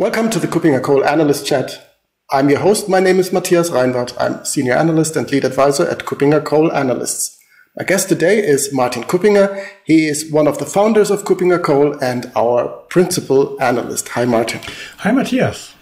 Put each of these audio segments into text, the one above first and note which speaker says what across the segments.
Speaker 1: Welcome to the KuppingerCole Analyst Chat. I'm your host. My name is Matthias Reinwarth. I'm Senior Analyst and Lead Advisor at KuppingerCole Analysts. My guest today is Martin Kuppinger. He is one of the founders of KuppingerCole and our principal analyst. Hi, Martin.
Speaker 2: Hi, Matthias.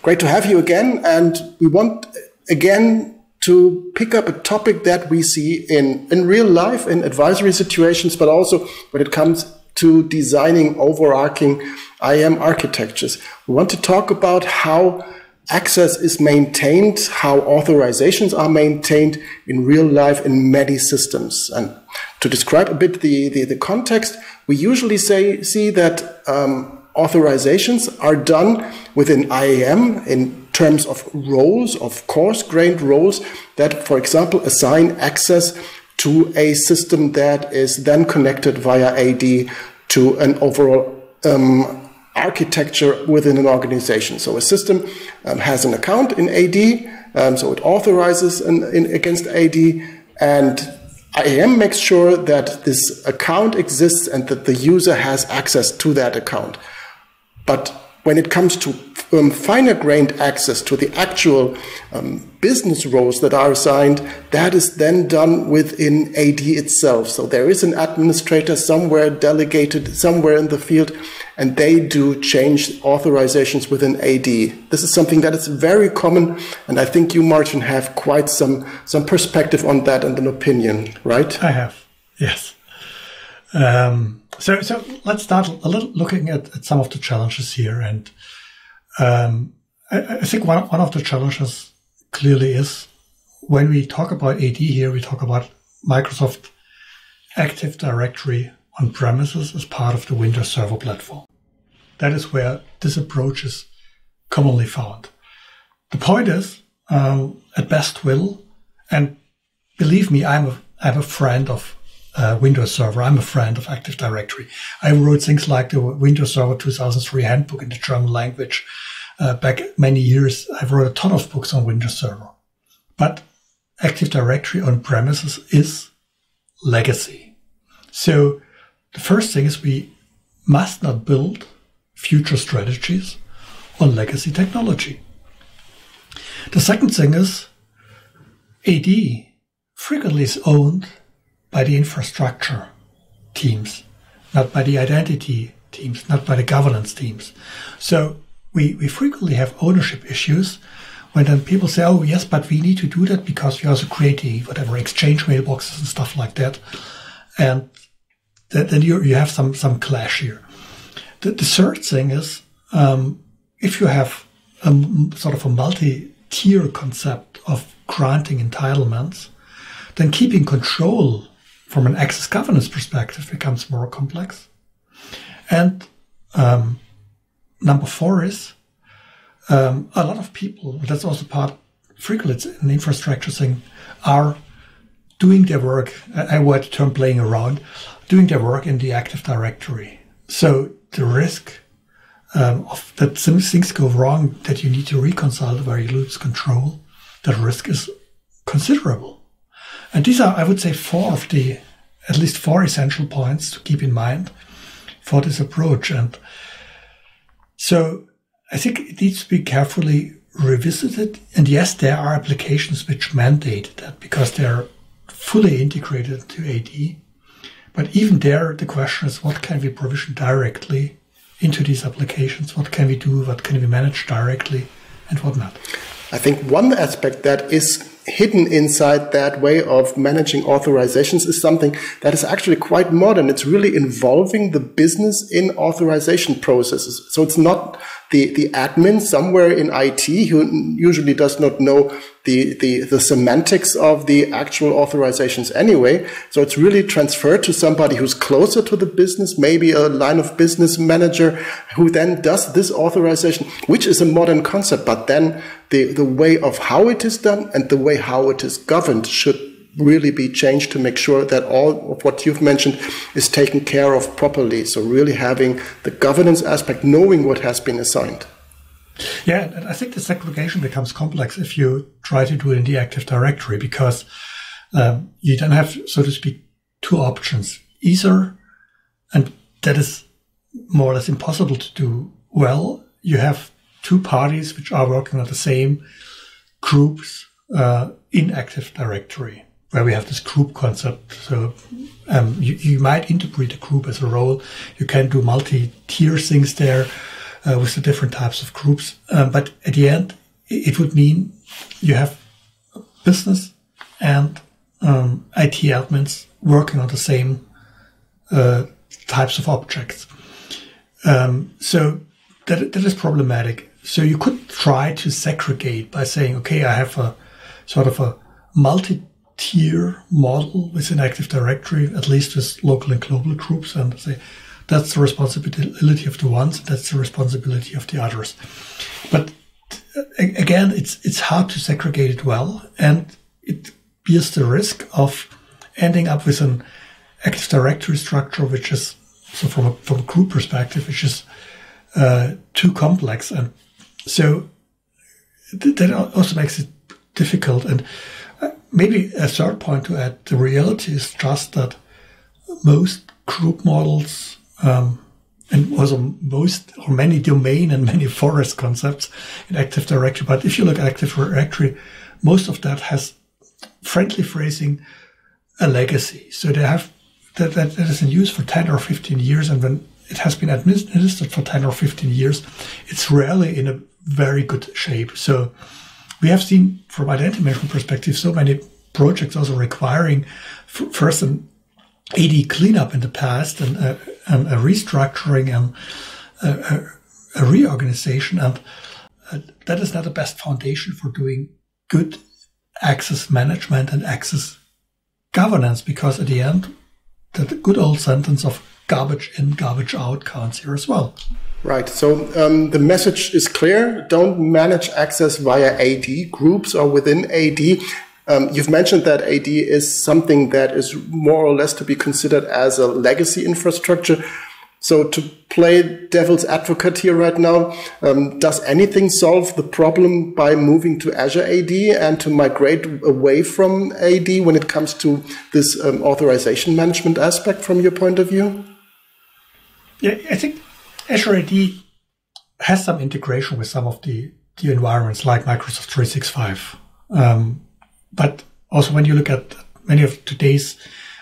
Speaker 1: Great to have you again. And we want again to pick up a topic that we see in, in real life, in advisory situations, but also when it comes to designing overarching IAM architectures. We want to talk about how access is maintained, how authorizations are maintained in real life in many systems. And to describe a bit the, the, the context, we usually say, see that um, authorizations are done within IAM in terms of roles, of coarse-grained roles that, for example, assign access to a system that is then connected via AD to an overall um, architecture within an organization. So a system um, has an account in AD, um, so it authorizes an, in, against AD, and IAM makes sure that this account exists and that the user has access to that account. But when it comes to um, finer grained access to the actual um, business roles that are assigned, that is then done within AD itself. So there is an administrator somewhere delegated somewhere in the field, and they do change authorizations within AD. This is something that is very common, and I think you, Martin, have quite some some perspective on that and an opinion, right?
Speaker 2: I have, yes. Um, so, so let's start a little looking at, at some of the challenges here. And um, I, I, think one, one of the challenges clearly is when we talk about AD here, we talk about Microsoft Active Directory on premises as part of the Windows Server platform. That is where this approach is commonly found. The point is, um, at best will, and believe me, I'm a, I'm a friend of uh, Windows Server. I'm a friend of Active Directory. I wrote things like the Windows Server 2003 handbook in the German language uh, back many years. I've wrote a ton of books on Windows Server. But Active Directory on premises is legacy. So the first thing is we must not build future strategies on legacy technology. The second thing is AD frequently is owned by the infrastructure teams, not by the identity teams, not by the governance teams. So we, we frequently have ownership issues when then people say, oh, yes, but we need to do that because we also create the whatever exchange mailboxes and stuff like that. And then you, you have some, some clash here. The, the third thing is, um, if you have a sort of a multi-tier concept of granting entitlements, then keeping control from an access governance perspective becomes more complex. And um, number four is um, a lot of people, that's also part, frequently an infrastructure thing, are doing their work, I avoid the term playing around, doing their work in the Active Directory. So the risk um, of that some things go wrong, that you need to reconcile where you lose control, that risk is considerable. And these are, I would say, four of the, at least four essential points to keep in mind for this approach. And so I think it needs to be carefully revisited. And yes, there are applications which mandate that because they're fully integrated to AD. But even there, the question is what can we provision directly into these applications? What can we do? What can we manage directly and what not?
Speaker 1: I think one aspect that is hidden inside that way of managing authorizations is something that is actually quite modern. It's really involving the business in authorization processes. So it's not the, the admin somewhere in IT who usually does not know the, the, the semantics of the actual authorizations anyway. So it's really transferred to somebody who's closer to the business, maybe a line of business manager who then does this authorization, which is a modern concept. But then the, the way of how it is done and the way how it is governed should really be changed to make sure that all of what you've mentioned is taken care of properly. So really having the governance aspect, knowing what has been assigned.
Speaker 2: Yeah, and I think the segregation becomes complex if you try to do it in the Active Directory because um, you then have, so to speak, two options. Either, and that is more or less impossible to do well, you have two parties which are working on the same groups uh, in Active Directory, where we have this group concept. So um, you, you, might interpret a group as a role. You can do multi-tier things there uh, with the different types of groups. Um, but at the end, it would mean you have business and um, IT admins working on the same uh, types of objects. Um, so that, that is problematic. So you could try to segregate by saying, okay, I have a sort of a multi-tier model within Active Directory, at least with local and global groups, and say that's the responsibility of the ones, that's the responsibility of the others. But again, it's it's hard to segregate it well, and it bears the risk of ending up with an Active Directory structure, which is so from a, from a group perspective, which is uh, too complex, and so th- that also makes it difficult. And maybe a third point to add: the reality is just that most group models um, and also most or many domain and many forest concepts in Active Directory. But if you look at Active Directory, most of that has friendly phrasing a legacy. So they have that, that, that is in use for 10 or 15 years. And when it has been administered for 10 or 15 years, it's rarely in a very good shape. So we have seen from identity management perspective, so many projects also requiring first an AD cleanup in the past and a, and a restructuring and a, a, reorganization. And uh, that is not the best foundation for doing good access management and access governance because at the end, the good old sentence of garbage in, garbage out counts here as well.
Speaker 1: Right. So um, the message is clear. Don't manage access via AD groups or within AD. Um, you've mentioned that AD is something that is more or less to be considered as a legacy infrastructure. So to play devil's advocate here right now, um, does anything solve the problem by moving to Azure AD and to migrate away from AD when it comes to this um, authorization management aspect from your point of view?
Speaker 2: Yeah, I think Azure AD has some integration with some of the, the environments like Microsoft 365. Um, but also when you look at many of today's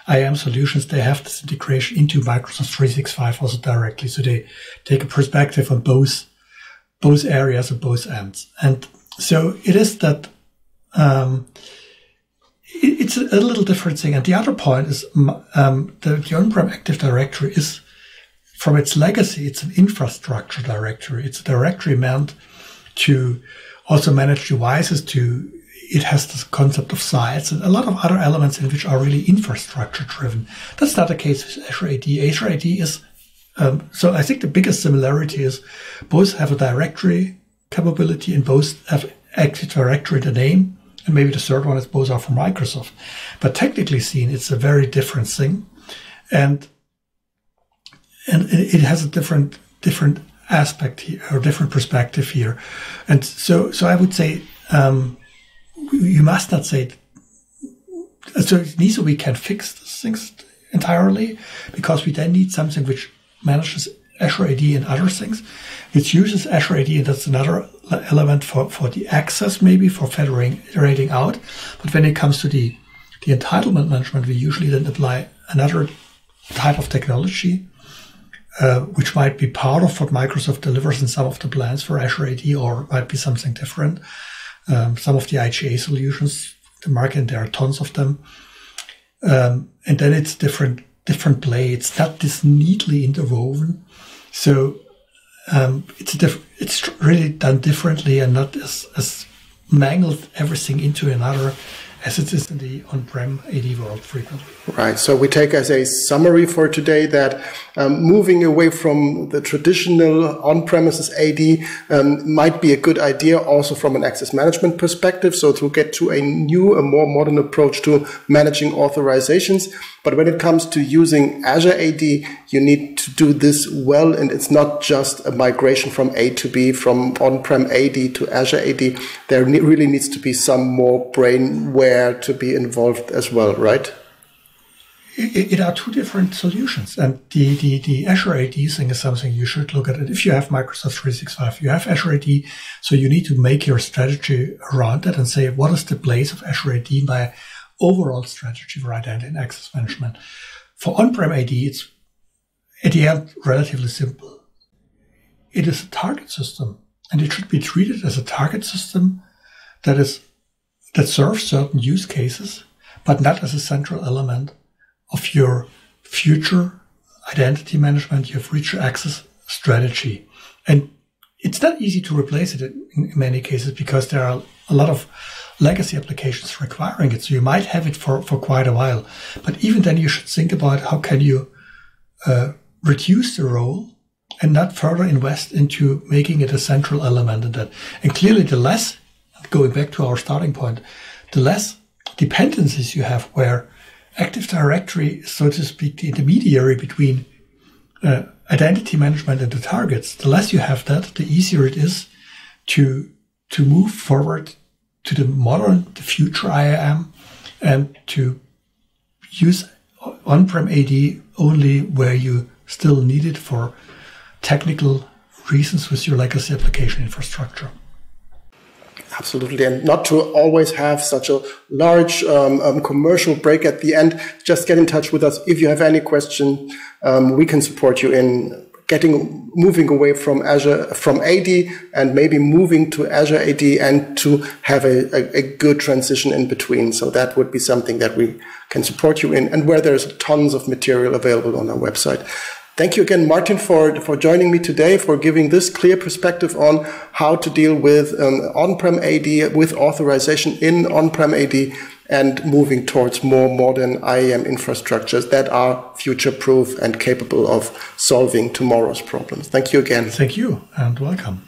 Speaker 2: IAM solutions, they have this integration into Microsoft 365 also directly. So they take a perspective on both, both areas and both ends. And so it is that, um, it, it's a, little different thing. And the other point is, um, the, the on-prem Active Directory is, from its legacy, it's an infrastructure directory. It's a directory meant to also manage devices, to it has this concept of sites and a lot of other elements in which are really infrastructure driven. That's not the case with Azure AD. Azure AD is, um, so I think the biggest similarity is both have a directory capability and both have Active Directory, the name, and maybe the third one is both are from Microsoft. But technically seen, it's a very different thing. And, and it has a different, different aspect here or different perspective here. And so, so I would say, um, you must not say so neither we can fix things entirely because we then need something which manages Azure AD and other things. It uses Azure AD, and that's another element for, for the access, maybe for federating out. But when it comes to the, the entitlement management, we usually then apply another type of technology, uh, which might be part of what Microsoft delivers in some of the plans for Azure AD, or might be something different um, some of the IGA solutions, the market, there are tons of them. Um, and then it's different, different play. It's not this neatly interwoven. So, um, it's diff- it's really done differently and not as, as mangled everything into another as it is in the on-prem AD world frequently.
Speaker 1: Right. So we take as a summary for today that um, moving away from the traditional on-premises AD um, might be a good idea also from an access management perspective. So to get to a new, a more modern approach to managing authorizations. But when it comes to using Azure AD, you need to do this well. And it's not just a migration from A to B, from on-prem AD to Azure AD. There really needs to be some more brainware to be involved as well, right?
Speaker 2: it, it, are two different solutions. And the, the, the Azure AD thing is something you should look at. It. If you have Microsoft 365, you have Azure AD. So you need to make your strategy around that and say, what is the place of Azure AD in my overall strategy for identity and access management? For on-prem AD, it's at the end relatively simple. It is a target system and it should be treated as a target system that is, that serves certain use cases, but not as a central element of your future identity management, your future access strategy. And it's not easy to replace it in, many cases because there are a lot of legacy applications requiring it. So you might have it for, for quite a while. But even then, you should think about how can you uh, reduce the role and not further invest into making it a central element in that. And clearly, the less, going back to our starting point, the less dependencies you have where Active Directory, is, so to speak, the intermediary between uh, identity management and the targets, the less you have that, the easier it is to to move forward to the modern, the future IAM, and to use on-prem AD only where you still need it for technical reasons with your legacy application infrastructure.
Speaker 1: Absolutely, and not to always have such a large um, um, commercial break at the end. Just get in touch with us if you have any question. Um, we can support you in getting moving away from Azure from AD and maybe moving to Azure AD and to have a, a, a, good transition in between. So that would be something that we can support you in, and where there's tons of material available on our website. Thank you again, Martin, for, for joining me today, for giving this clear perspective on how to deal with um, on-prem AD, with authorization in on-prem AD, and moving towards more modern IAM infrastructures that are future-proof and capable of solving tomorrow's problems. Thank you again.
Speaker 2: Thank you, and welcome.